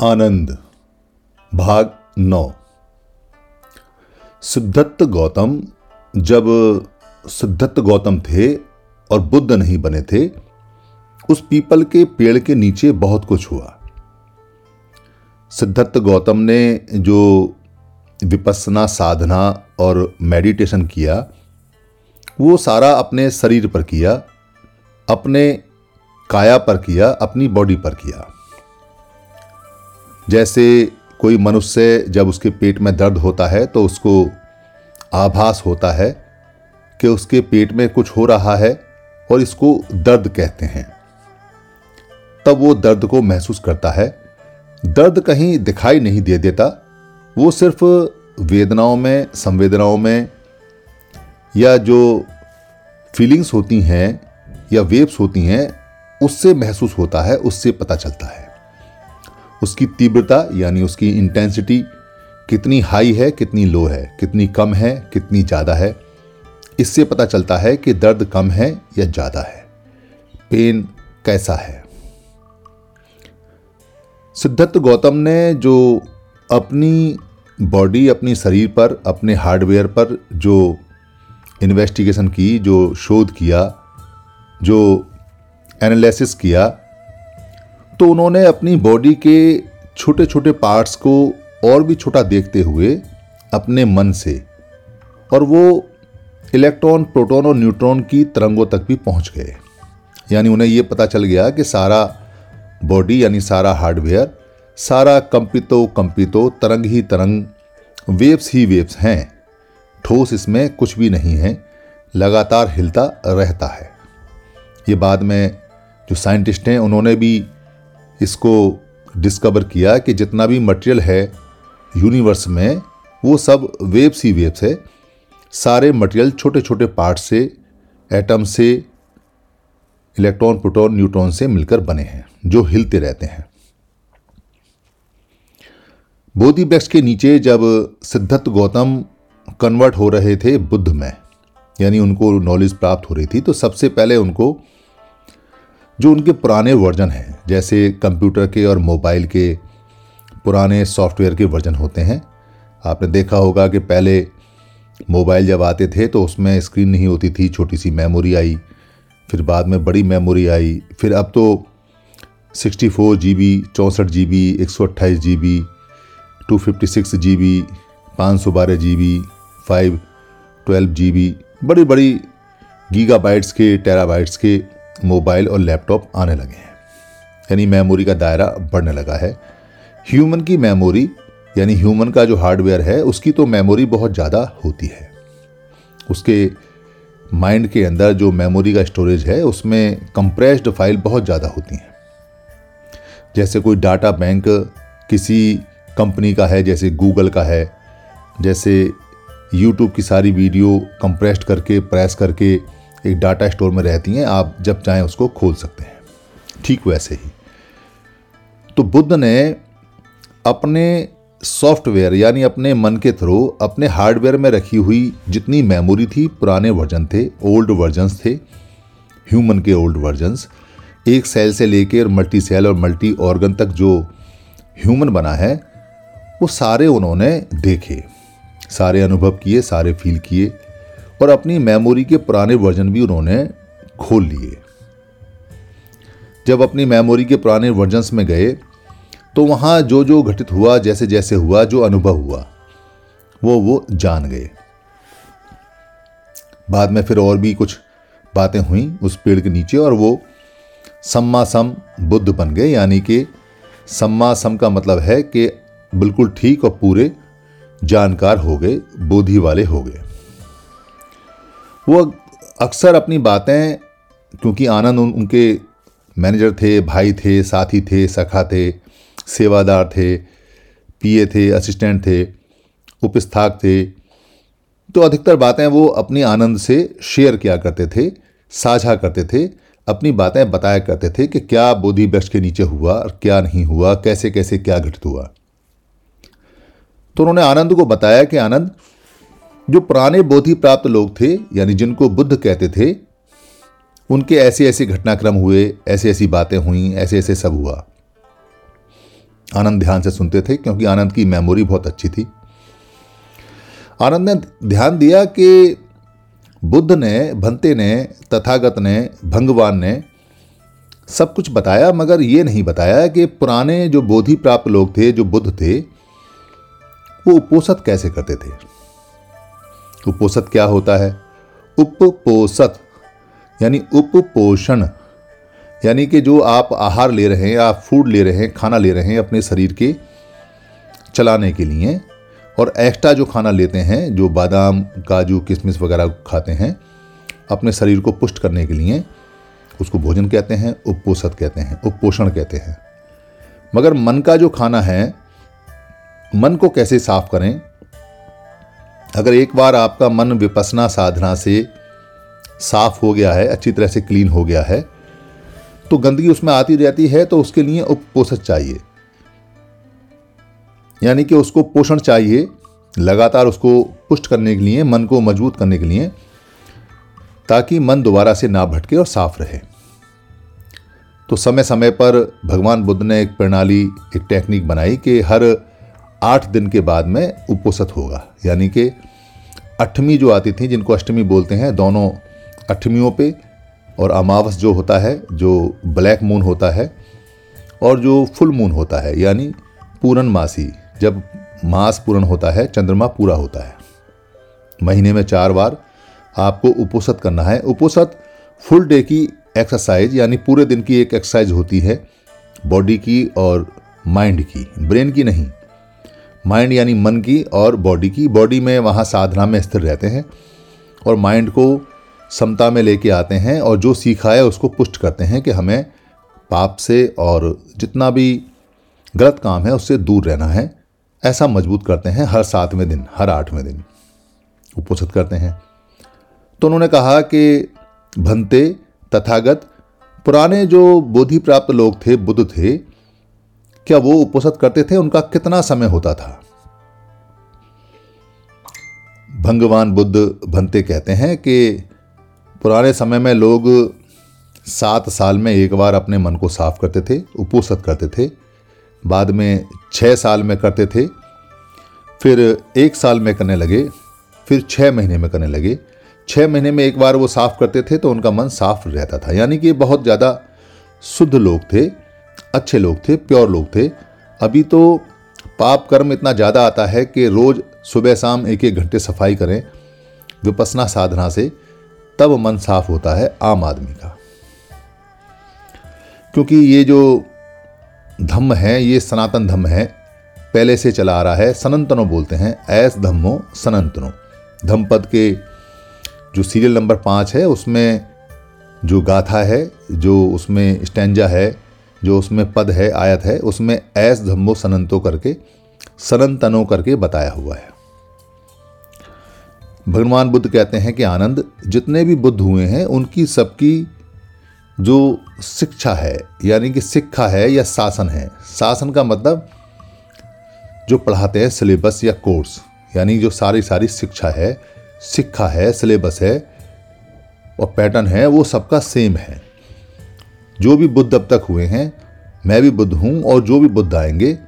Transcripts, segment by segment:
आनंद, भाग नौ। सिद्धत्त गौतम, जब सिद्धत्त गौतम थे और बुद्ध नहीं बने थे, उस पीपल के पेड़ के नीचे बहुत कुछ हुआ। सिद्धत्त गौतम ने जो विपसना साधना और मेडिटेशन किया, वो सारा अपने शरीर पर किया अपने काया पर किया, अपनी बॉडी पर किया। जैसे कोई मनुष्य जब उसके पेट में दर्द होता है तो उसको आभास होता है कि उसके पेट में कुछ हो रहा है और इसको दर्द कहते हैं। तब वो दर्द को महसूस करता है। दर्द कहीं दिखाई नहीं दे देता, वो सिर्फ़ वेदनाओं में, संवेदनाओं में या जो फीलिंग्स होती हैं या वेव्स होती हैं, उससे महसूस होता है, उससे पता चलता है। उसकी तीव्रता, यानी उसकी इंटेंसिटी कितनी हाई है, कितनी लो है, कितनी कम है, कितनी ज़्यादा है, इससे पता चलता है कि दर्द कम है या ज़्यादा है। पेन कैसा है? सिद्धार्थ गौतम ने जो अपनी बॉडी अपनी शरीर पर, अपने हार्डवेयर पर जो इन्वेस्टिगेशन की, जो शोध किया जो एनालिसिस किया तो उन्होंने अपनी बॉडी के छोटे छोटे पार्ट्स को और भी छोटा देखते हुए अपने मन से और वो इलेक्ट्रॉन प्रोटॉन और न्यूट्रॉन की तरंगों तक भी पहुँच गए। यानी उन्हें ये पता चल गया कि सारा बॉडी यानी सारा हार्डवेयर सारा कंपितो कंपितो, तरंग ही तरंग वेव्स ही वेव्स हैं। ठोस इसमें कुछ भी नहीं है, लगातार हिलता रहता है। ये बाद में जो साइंटिस्ट हैं, उन्होंने भी इसको डिस्कवर किया कि जितना भी मटेरियल है यूनिवर्स में, वो सब वेव्स ही वेव्स है। सारे मटेरियल छोटे छोटे पार्ट से एटम से इलेक्ट्रॉन प्रोटॉन न्यूट्रॉन से मिलकर बने हैं, जो हिलते रहते हैं। बोधि वृक्ष के नीचे जब सिद्धत्त गौतम कन्वर्ट हो रहे थे बुद्ध में, यानी उनको नॉलेज प्राप्त हो रही थी तो सबसे पहले उनको जो उनके पुराने वर्जन हैं, जैसे कंप्यूटर के और मोबाइल के पुराने सॉफ्टवेयर के वर्जन होते हैं। आपने देखा होगा कि पहले मोबाइल जब आते थे तो उसमें स्क्रीन नहीं होती थी, छोटी सी मेमोरी आई, फिर बाद में बड़ी मेमोरी आई, फिर अब तो सिक्सटी फोर जी बी चौंसठ जी बी एक सौ अट्ठाईस G B two fifty six G B पाँच सौ बारह G B five twelve G B बड़ी बड़ी गीगा बाइट्स के, टेराबाइट्स के मोबाइल और लैपटॉप आने लगे हैं। यानी मेमोरी का दायरा बढ़ने लगा है। ह्यूमन की मेमोरी यानी ह्यूमन का जो हार्डवेयर है, उसकी तो मेमोरी बहुत ज़्यादा होती है। उसके माइंड के अंदर जो मेमोरी का स्टोरेज है, उसमें कंप्रेस्ड फ़ाइल बहुत ज़्यादा होती हैं। जैसे कोई डाटा बैंक किसी कंपनी का है, जैसे गूगल का है, जैसे यूट्यूब की सारी वीडियो कंप्रेस्ड करके प्रेस करके एक डाटा स्टोर में रहती हैं, आप जब चाहें उसको खोल सकते हैं। ठीक वैसे ही। तो बुद्ध ने अपने सॉफ्टवेयर, यानी अपने मन के थ्रू, अपने हार्डवेयर में रखी हुई जितनी मेमोरी थी, पुराने वर्जन थे, ओल्ड वर्जन्स थे, ह्यूमन के ओल्ड वर्जन्स, एक सेल से लेकर मल्टी सेल और मल्टी ऑर्गन तक जो ह्यूमन बना है, वो सारे उन्होंने देखे, सारे अनुभव किए, सारे फील किए। और अपनी मेमोरी के पुराने वर्जन भी उन्होंने खोल लिए। जब अपनी मेमोरी के पुराने वर्जन्स में गए तो वहाँ जो जो घटित हुआ, जैसे जैसे हुआ, जो अनुभव हुआ, वो वो जान गए। बाद में फिर और भी कुछ बातें हुई उस पेड़ के नीचे और वो सम्मा सम बुद्ध बन गए, यानी कि सम्मा सम का मतलब है कि बिल्कुल ठीक और पूरे जानकार हो गए, बोधि वाले हो गए। वो अक्सर अपनी बातें क्योंकि आनंद उन, उनके मैनेजर थे भाई थे साथी थे सखा थे सेवादार थे पीए थे असिस्टेंट थे उपस्थाक थे तो अधिकतर बातें वो अपनी आनंद से शेयर किया करते थे साझा करते थे अपनी बातें बताया करते थे कि क्या बोधि वृक्ष के नीचे हुआ और क्या नहीं हुआ कैसे कैसे क्या घटित हुआ। तो उन्होंने आनंद को बताया कि आनंद जो पुराने बोधि प्राप्त लोग थे, यानी जिनको बुद्ध कहते थे, उनके ऐसे ऐसे घटनाक्रम हुए ऐसी ऐसी बातें हुई ऐसे ऐसे सब हुआ। आनंद ध्यान से सुनते थे, क्योंकि आनंद की मेमोरी बहुत अच्छी थी। आनंद ने ध्यान दिया कि बुद्ध ने, भंते ने, तथागत ने, भंगवान ने सब कुछ बताया, मगर ये नहीं बताया कि पुराने जो बोधि प्राप्त लोग थे, जो बुद्ध थे, वो उपोषत कैसे करते थे। उपोषत क्या होता है? उपपोषत यानी उपपोषण, यानी कि जो आप आहार ले रहे हैं आप फ़ूड ले रहे हैं, खाना ले रहे हैं अपने शरीर के चलाने के लिए और एक्स्ट्रा जो खाना लेते हैं, जो बादाम, काजू, किशमिश वगैरह खाते हैं, अपने शरीर को पुष्ट करने के लिए उसको भोजन कहते हैं उपपोषत कहते हैं उपपोषण कहते हैं। मगर मन का जो खाना है, मन को कैसे साफ़ करें? अगर एक बार आपका मन विपसना साधना से साफ़ हो गया है, अच्छी तरह से क्लीन हो गया है तो गंदगी उसमें आती रहती है तो उसके लिए उपपोषक चाहिए। यानी कि उसको पोषण चाहिए, लगातार उसको पुष्ट करने के लिए, मन को मज़बूत करने के लिए, ताकि मन दोबारा से ना भटके और साफ़ रहे। तो समय समय पर भगवान बुद्ध ने एक प्रणाली, एक टेक्निक बनाई कि हर आठ दिन के बाद में उपोषित होगा। यानी कि अठमी जो आती थी, जिनको अष्टमी बोलते हैं, दोनों अठमियों पे और अमावस जो होता है, जो ब्लैक मून होता है और जो फुल मून होता है, यानी पूर्णमासी जब मास पूर्ण होता है, चंद्रमा पूरा होता है। महीने में चार बार आपको उपोषित करना है। उपोषित फुल डे की एक्सरसाइज, यानी पूरे दिन की एक एक्सरसाइज होती है, बॉडी की और माइंड की, ब्रेन की नहीं। माइंड यानी मन की और बॉडी की। बॉडी में वहाँ साधना में स्थिर रहते हैं और माइंड को समता में लेके आते हैं और जो सीखा है उसको पुष्ट करते हैं कि हमें पाप से और जितना भी गलत काम है उससे दूर रहना है। ऐसा मज़बूत करते हैं हर सातवें दिन, हर आठवें दिन। उपोषित करते हैं। तो उन्होंने कहा कि भंते तथागत, पुराने जो बोधि प्राप्त लोग थे, बुद्ध थे क्या वो उपोषित करते थे? उनका कितना समय होता था? भंगवान बुद्ध भंते कहते हैं कि पुराने समय में लोग सात साल में एक बार अपने मन को साफ़ करते थे उपोषित करते थे। बाद में छः साल में करते थे। फिर एक साल में करने लगे, फिर छः महीने में करने लगे। छः महीने में एक बार वो साफ़ करते थे तो उनका मन साफ़ रहता था। यानी कि बहुत ज़्यादा शुद्ध लोग थे। अच्छे लोग थे, प्योर लोग थे। अभी तो पाप कर्म इतना ज़्यादा आता है कि रोज़ सुबह शाम एक एक घंटे सफ़ाई करें, विपसना साधना से, तब मन साफ़ होता है आम आदमी का। क्योंकि ये जो धम्म है, ये सनातन धम्म है, पहले से चला आ रहा है, सनंतनो बोलते हैं, ऐस धम्मो सनंतनो। धम्पद के जो सीरियल नंबर पाँच है, उसमें जो गाथा है, जो उसमें स्टैंजा है जो उसमें पद है, आयत है, उसमें ऐस, धम्मो, सनंतो करके, सनंतनो करके बताया हुआ है। भगवान बुद्ध कहते हैं कि आनंद, जितने भी बुद्ध हुए हैं, उनकी सबकी जो शिक्षा है, यानी कि शिक्षा है या शासन है। शासन का मतलब जो पढ़ाते हैं सिलेबस या कोर्स, यानी जो सारी सारी शिक्षा है शिक्षा है, सिलेबस है, और पैटर्न है, वो सबका सेम है। जो भी बुद्ध अब तक हुए हैं, मैं भी बुद्ध हूँ और जो भी बुद्ध आएँगे,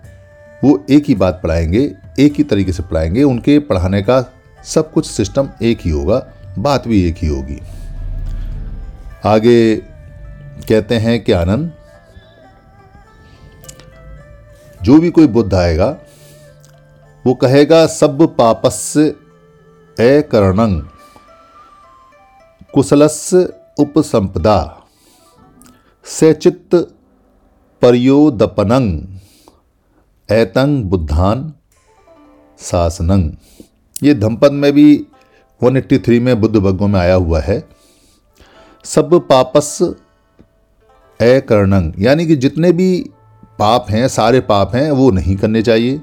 वो एक ही बात पढ़ाएँगे, एक ही तरीके से पढ़ाएँगे। उनके पढ़ाने का सब कुछ सिस्टम एक ही होगा, बात भी एक ही होगी। आगे कहते हैं कि आनंद, जो भी कोई बुद्ध आएगा, वो कहेगा, सब पापस्य ए करणंग कुशलस्य उपसंपदा। सचित्त पर्योदपनंग, ऐतंग बुद्धान शासनंग ये धमपद में भी 183 में बुद्ध भगवों में आया हुआ है। सब पापस ए कर्णंग यानी कि जितने भी पाप हैं, सारे पाप हैं, वो नहीं करने चाहिए।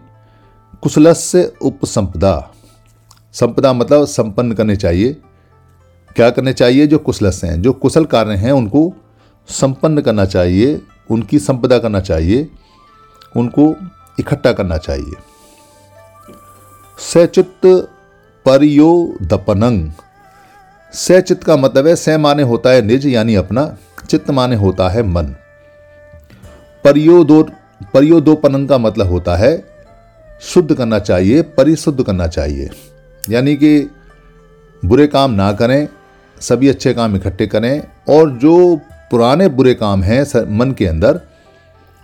कुशलस्य उपसंपदा, संपदा मतलब संपन्न करने चाहिए। क्या करने चाहिए? जो कुशलस्य हैं, जो कुशल कार्य हैं, उनको संपन्न करना चाहिए, उनकी संपदा करना चाहिए, उनको इकट्ठा करना चाहिए। सचित्त परियो दपनंग। चित्त का मतलब है स माने होता है निज, यानी अपना चित्त माने होता है मन। परियोदो परियोदोपनन का मतलब होता है शुद्ध करना चाहिए, परिशुद्ध करना चाहिए। यानी कि बुरे काम ना करें, सभी अच्छे काम इकट्ठे करें, और जो पुराने बुरे काम हैं मन के अंदर,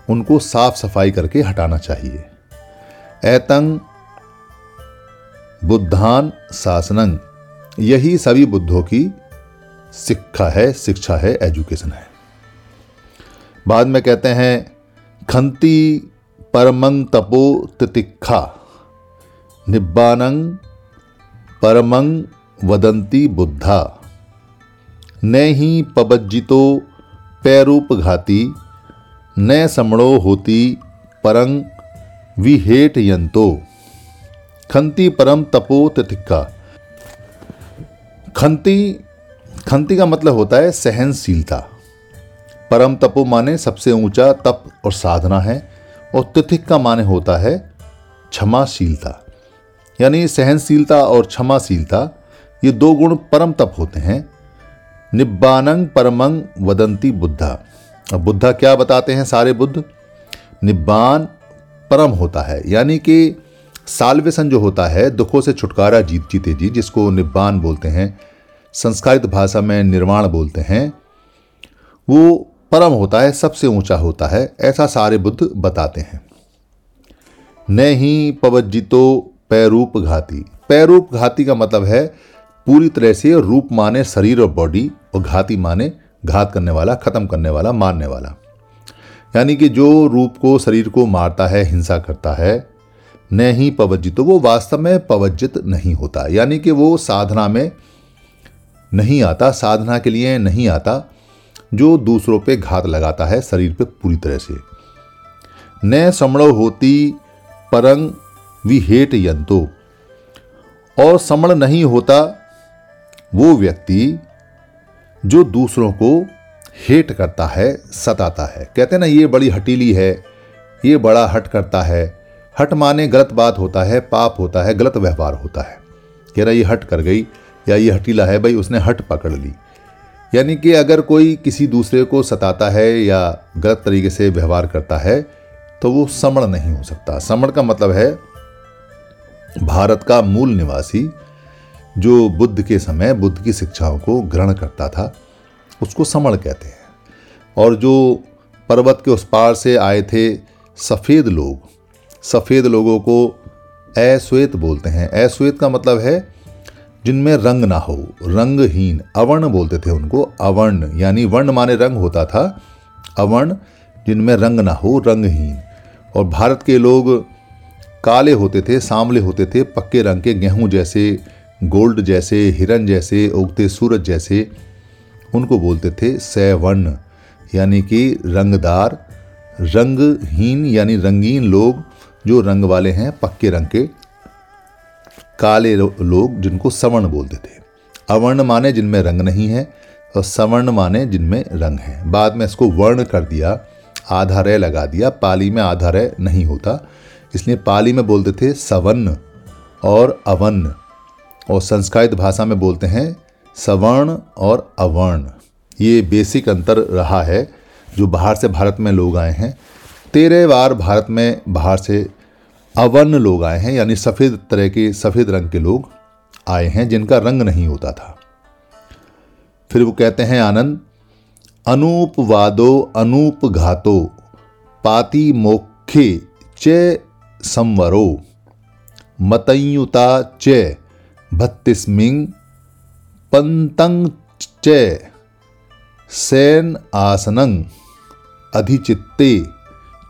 उनको साफ़ सफ़ाई करके हटाना चाहिए। ऐतंग, बुद्धान शासनंग यही सभी बुद्धों की शिक्षा है शिक्षा है, एजुकेशन है। बाद में कहते हैं, खंती, परमंग, तपो तितिखा निब्बानंग, परमंग, वदंती, बुद्धा न ही पबज्जितो पैरूप घाती न समणो होती परंग विहेट यंतो। खंती परम तपो तितिखा खंती खंती का मतलब होता है सहनशीलता। परम तपो माने सबसे ऊँचा तप और साधना है और तिथिक का माने होता है क्षमाशीलता। यानी सहनशीलता और क्षमाशीलता, ये दो गुण परम तप होते हैं। निब्बानंग परमंग वदंती बुद्धा। अब बुद्धा क्या बताते हैं सारे बुद्ध? निब्बान परम होता है, यानी कि साल्वेसन जो होता है, दुखों से छुटकारा जीत जीते जी, जिसको निब्बान बोलते हैं। संस्कारित भाषा में निर्वाण बोलते हैं। वो परम होता है, सबसे ऊँचा होता है, ऐसा सारे बुद्ध बताते हैं। न ही पवज्जितो पैरूप घाती। पैरूप घाती का मतलब है पूरी तरह से रूप माने शरीर और बॉडी और घाती माने घात करने वाला, खत्म करने वाला, मारने वाला। यानी कि जो रूप को शरीर को मारता है, हिंसा करता है न ही पवज्जित वो वास्तव में पवज्जित नहीं होता। यानी कि वो साधना में नहीं आता, साधना के लिए नहीं आता, जो दूसरों पे घात लगाता है शरीर पे पूरी तरह से। न समण होती परंग विहेट यंतो। और समण नहीं होता वो व्यक्ति जो दूसरों को हेट करता है, सताता है। कहते ना, ये बड़ी हटीली है, ये बड़ा हट करता है। हट माने गलत बात होता है, पाप होता है, गलत व्यवहार होता है। कह रहा ये हट कर गई, या ये हटीला है, भाई उसने हट पकड़ ली। यानी कि अगर कोई किसी दूसरे को सताता है या गलत तरीके से व्यवहार करता है तो वो समण नहीं हो सकता। समण का मतलब है, भारत का मूल निवासी जो बुद्ध के समय बुद्ध की शिक्षाओं को ग्रहण करता था, उसको समण कहते हैं। और जो पर्वत के उस पार से आए थे सफ़ेद लोग, सफ़ेद लोगों को अश्वेत बोलते हैं। अश्वेत का मतलब है जिनमें रंग ना हो, रंगहीन, अवर्ण बोलते थे उनको। अवर्ण, यानी वर्ण माने रंग होता था। अवर्ण, जिनमें रंग ना हो, रंगहीन। और भारत के लोग काले होते थे, सांवले होते थे, पक्के रंग के, गेहूँ जैसे गोल्ड जैसे, हिरन जैसे, उगते सूरज जैसे, उनको बोलते थे सैवर्ण, यानी कि रंगदार, रंगहीन, यानी रंगीन लोग, जो रंग वाले हैं, पक्के रंग के, काले लोग जिनको सवर्ण बोलते थे। अवर्ण माने जिनमें रंग नहीं है, और सवर्ण माने जिनमें रंग है। बाद में इसको वर्ण कर दिया, आधा रय लगा दिया। पाली में आधा रय नहीं होता, इसलिए पाली में बोलते थे सवर्ण और अवन्न और संस्कृत भाषा में बोलते हैं सवर्ण और अवर्ण। ये बेसिक अंतर रहा है जो बाहर से भारत में लोग आए हैं। तेरह बार भारत में बाहर से अवर्ण लोग आए हैं, यानी सफ़ेद तरह के, सफ़ेद रंग के लोग आए हैं, जिनका रंग नहीं होता था। फिर वो कहते हैं आनंद, अनूप वादो, अनूप घातो, पाति मोखे च संवरो, मतयुता च भत्तिस्मिंग पंतंग च, सैन आसनंग, अधिचित्ते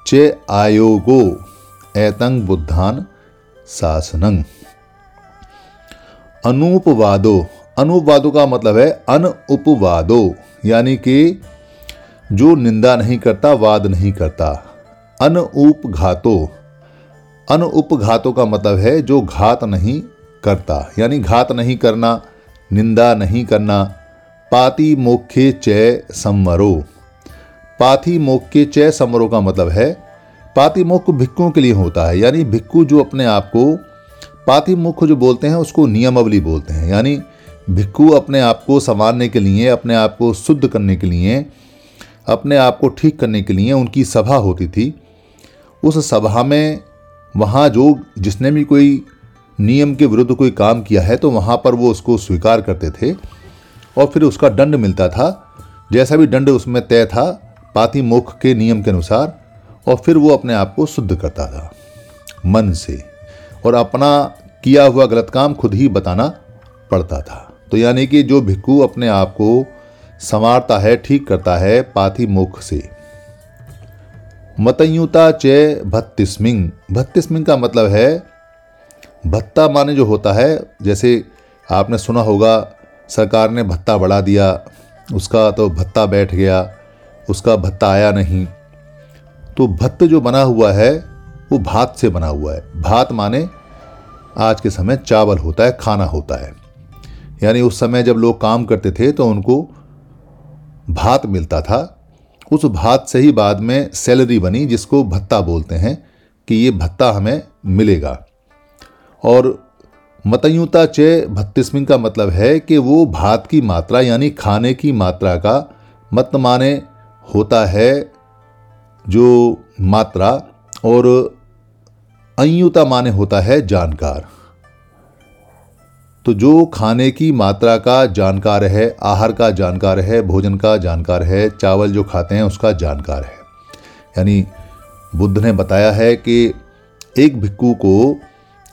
च आयोगो एतंग बुद्धान शासनंग अनुपवादो अनुपवादो का मतलब है अन उपवादो यानी कि जो निंदा नहीं करता, वाद नहीं करता। अन उपघातो अन उपघातों का मतलब है जो घात नहीं करता, यानी घात नहीं करना, निंदा नहीं करना। पाति मोखे चय संवरो। पाथी मोखे चय संवरो का मतलब है पातिमुख भिक्खुओं के लिए होता है, यानी भिक्खु जो अपने आप को पातिमुख जो बोलते हैं, उसको नियमावली बोलते हैं। यानी भिक्खु अपने आप को संवारने के लिए, अपने आप को शुद्ध करने के लिए, अपने आप को ठीक करने के लिए उनकी सभा होती थी। उस सभा में वहाँ जो जिसने भी कोई नियम के विरुद्ध कोई काम किया है तो वहाँ पर वो उसको स्वीकार करते थे और फिर उसका दंड मिलता था। जैसा भी दंड उसमें तय था, पाति मोख के नियम के अनुसार, और फिर वो अपने आप को शुद्ध करता था, मन से। और अपना किया हुआ गलत काम खुद ही बताना पड़ता था। तो यानी कि जो भिक्खु अपने आप को संवारता है, ठीक करता है पाथी मुख से। मतयुता चे भत्तिस्मिंग। भत्तिस्मिंग का मतलब है भत्ता माने जो होता है, जैसे आपने सुना होगा, सरकार ने भत्ता बढ़ा दिया, उसका तो भत्ता बैठ गया, उसका भत्ता आया नहीं। तो भत्त जो बना हुआ है, वो भात से बना हुआ है। भात माने आज के समय चावल होता है, खाना होता है। यानी उस समय जब लोग काम करते थे तो उनको भात मिलता था। उस भात से ही बाद में सैलरी बनी, जिसको भत्ता बोलते हैं, कि ये भत्ता हमें मिलेगा। और मतयुता चे भत्तिस्मिन का मतलब है कि वो भात की मात्रा यानी खाने की मात्रा का मत माने होता है जो मात्रा और अयुता माने होता है जानकार। तो जो खाने की मात्रा का जानकार है, आहार का जानकार है, भोजन का जानकार है, चावल जो खाते हैं उसका जानकार है। यानी बुद्ध ने बताया है कि एक भिक्कू को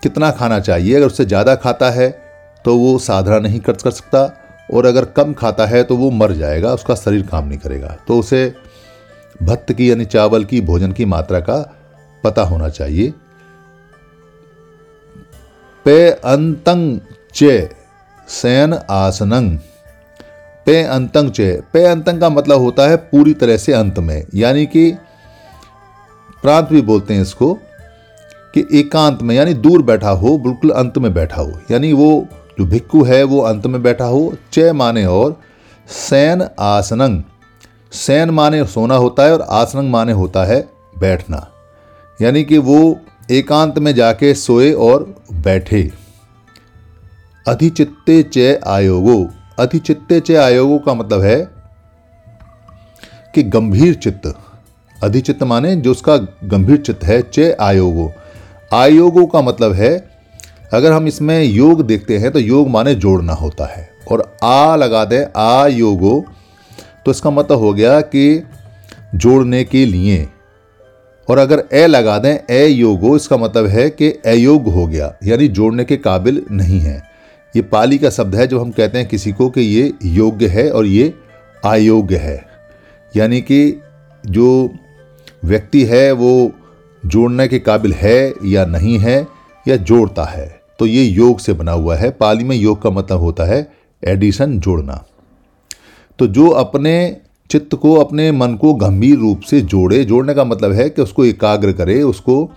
कितना खाना चाहिए? अगर उससे ज़्यादा खाता है तो वो साधना नहीं कर कर सकता। और अगर कम खाता है तो वो मर जाएगा, उसका शरीर काम नहीं करेगा। तो उसे भत्त की यानी चावल की, भोजन की मात्रा का पता होना चाहिए। पे अंतंग चे शयन आसनंग। पे अंतंग चे, पे अंतंग का मतलब होता है पूरी तरह से अंत में। यानी कि प्रांत भी बोलते हैं इसको। कि एकांत में, यानी दूर बैठा हो, बिल्कुल अंत में बैठा हो। यानी वो जो भिक्खु है, वो अंत में बैठा हो, चय माने और सैन आसनंग। सैन माने सोना होता है और आसनंग माने होता है बैठना। यानी कि वो एकांत में जाके सोए और बैठे। अधिचित्ते चय आयोगो। अधिचित्ते चय आयोगो का मतलब है कि गंभीर चित्त। अधिचित्त माने जो उसका गंभीर चित्त है, चय आयोगो। आयोगों का मतलब है, अगर हम इसमें योग देखते हैं तो योग माने जोड़ना होता है। और आ लगा दें आ योगो तो इसका मतलब हो गया कि जोड़ने के लिए। और अगर ए लगा दें ए योगो इसका मतलब है कि अयोग हो गया, यानी जोड़ने के काबिल नहीं है। ये पाली का शब्द है जो हम कहते हैं किसी को कि ये योग्य है और ये अयोग्य है। यानी कि जो व्यक्ति है, वो जोड़ने के काबिल है या नहीं है या जोड़ता है। तो ये योग से बना हुआ है। पाली में योग का मतलब होता है एडिशन जोड़ना। तो जो अपने चित्त को, अपने मन को गंभीर रूप से जोड़े, जोड़ने का मतलब है कि उसको एकाग्र करे, उसको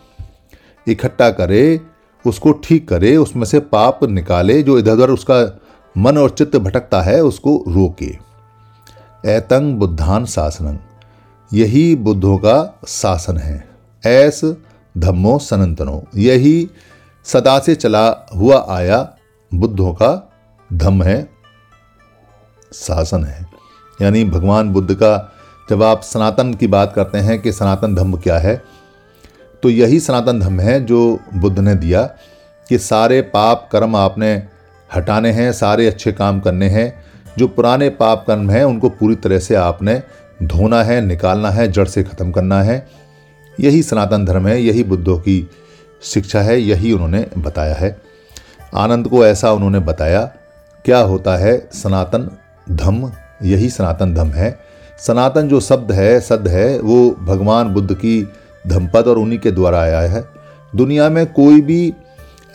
इकट्ठा करे, उसको ठीक करे, उसमें से पाप निकाले, जो इधर उधर उसका मन और चित्त भटकता है, उसको रोके। ऐतंग बुद्धान शासनंग। यही बुद्धों का शासन है। ऐस धम्मो सनंतनो। यही सदा से चला हुआ आया बुद्धों का धम्म है, शासन है। यानी भगवान बुद्ध का जब आप सनातन की बात करते हैं कि सनातन धम्म क्या है तो यही सनातन धम्म है जो बुद्ध ने दिया कि सारे पाप कर्म आपने हटाने हैं, सारे अच्छे काम करने हैं। जो पुराने पाप कर्म हैं, उनको पूरी तरह से आपने धोना है, निकालना है, जड़ से ख़त्म करना है। यही सनातन धर्म है, यही बुद्धों की शिक्षा है, यही उन्होंने बताया है। आनंद को ऐसा उन्होंने बताया, क्या होता है सनातन धम्म यही सनातन धम्म है। सनातन जो शब्द है, सद है, वो भगवान बुद्ध की धमपद और उन्हीं के द्वारा आया है। दुनिया में कोई भी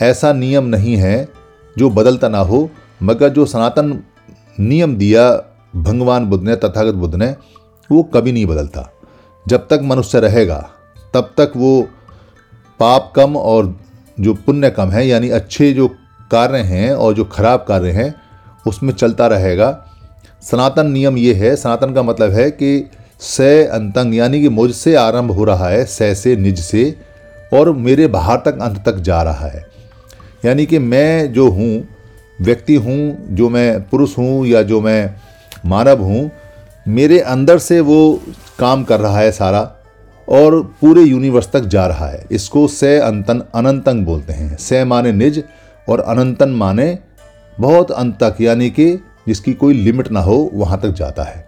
ऐसा नियम नहीं है जो बदलता ना हो, मगर जो सनातन नियम दिया भगवान बुद्ध ने, तथागत बुद्ध ने, वो कभी नहीं बदलता। जब तक मनुष्य रहेगा तब तक वो पाप कम और जो पुण्य कम है, यानी अच्छे जो कार्य हैं और जो खराब कार्य हैं, उसमें चलता रहेगा। सनातन नियम ये है, सनातन का मतलब है कि स अंतंग, यानी कि मुझसे आरंभ हो रहा है, स से निज से, और मेरे बाहर तक, अंत तक जा रहा है। यानी कि मैं जो हूँ, व्यक्ति हूँ, जो मैं पुरुष हूँ या जो मैं मानव हूँ, मेरे अंदर से वो काम कर रहा है सारा। और पूरे यूनिवर्स तक जा रहा है। इसको से अंतन अनंतंग बोलते हैं। से माने निज और अनंतन माने बहुत अंत तक यानी कि जिसकी कोई लिमिट ना हो, वहाँ तक जाता है।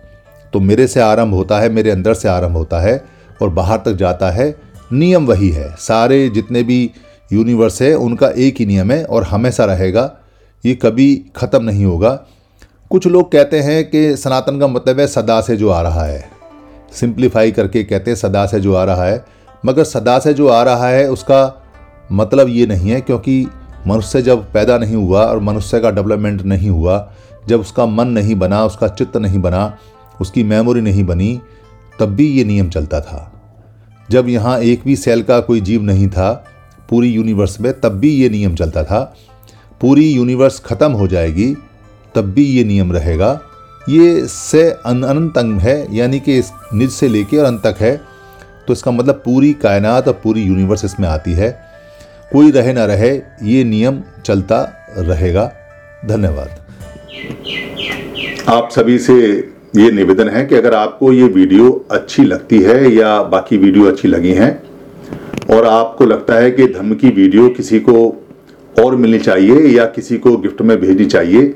तो मेरे से आरंभ होता है, मेरे अंदर से आरंभ होता है और बाहर तक जाता है। नियम वही है। सारे जितने भी यूनिवर्स है, उनका एक ही नियम है और हमेशा रहेगा। ये कभी ख़त्म नहीं होगा। कुछ लोग कहते हैं कि सनातन का मतलब है सदा से जो आ रहा है। सिंप्लीफाई करके कहते हैं, सदा से जो आ रहा है। मगर सदा से जो आ रहा है, उसका मतलब ये नहीं है, क्योंकि मनुष्य जब पैदा नहीं हुआ और मनुष्य का डेवलपमेंट नहीं हुआ, जब उसका मन नहीं बना, उसका चित्त नहीं बना, उसकी मेमोरी नहीं बनी, तब भी ये नियम चलता था। जब यहाँ एक भी सेल का कोई जीव नहीं था, पूरी यूनिवर्स में, तब भी ये नियम चलता था। पूरी यूनिवर्स ख़त्म हो जाएगी, तब भी ये नियम रहेगा। ये से अनंत अंग है, यानी कि इस निज से लेके और अंत तक है। तो इसका मतलब पूरी कायनात और पूरी यूनिवर्स इसमें आती है। कोई रहे ना रहे, ये नियम चलता रहेगा। धन्यवाद। आप सभी से ये निवेदन है कि अगर आपको ये वीडियो अच्छी लगती है या बाकी वीडियो अच्छी लगी हैं, और आपको लगता है कि धर्म की वीडियो किसी को और मिलनी चाहिए या किसी को गिफ्ट में भेजनी चाहिए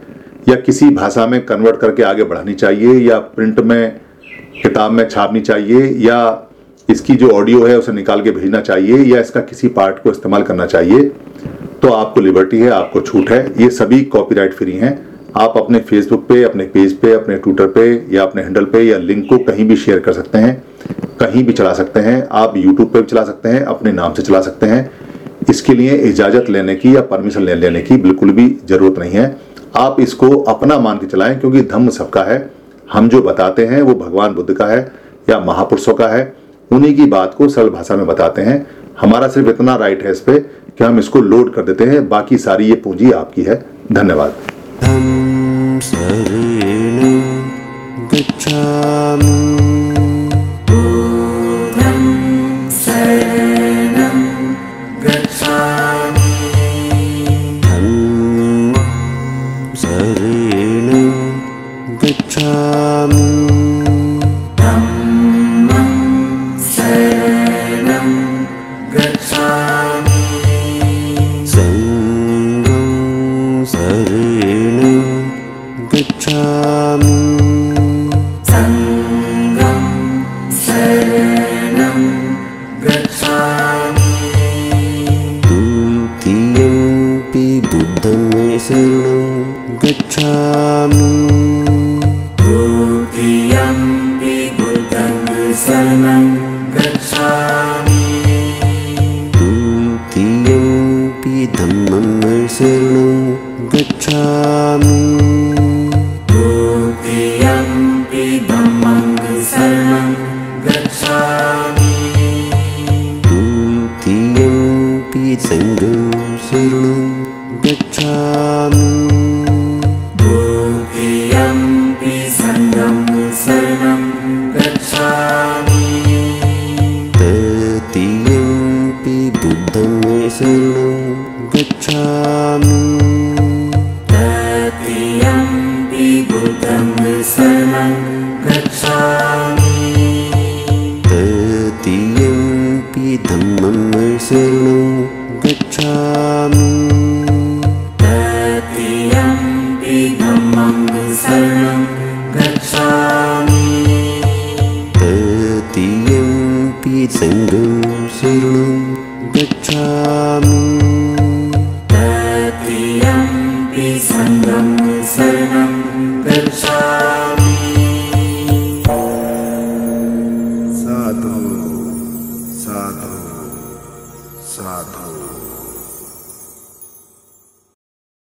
या किसी भाषा में कन्वर्ट करके आगे बढ़ानी चाहिए, या प्रिंट में, किताब में छापनी चाहिए, या इसकी जो ऑडियो है उसे निकाल के भेजना चाहिए, या इसका किसी पार्ट को इस्तेमाल करना चाहिए तो आपको लिबर्टी है, आपको छूट है। ये सभी कॉपीराइट फ्री हैं। आप अपने फेसबुक पे, अपने पेज पे, अपने ट्विटर पे, या अपने हैंडल पे, या लिंक को कहीं भी शेयर कर सकते हैं, कहीं भी चला सकते हैं। आप यूट्यूब पे भी चला सकते हैं, अपने नाम से चला सकते हैं। इसके लिए इजाज़त लेने की या परमिशन लेने की बिल्कुल भी ज़रूरत नहीं है। आप इसको अपना मान के चलाएँ, क्योंकि धम्म सबका है। हम जो बताते हैं, वो भगवान बुद्ध का है या महापुरुषों का है। उन्हीं की बात को सरल भाषा में बताते हैं। हमारा सिर्फ़ इतना राइट है इस पर कि हम इसको लोड कर देते हैं। बाकी सारी ये पूंजी आपकी है। धन्यवाद। द्वितीयम्पि बुद्धं शरणं गच्छामि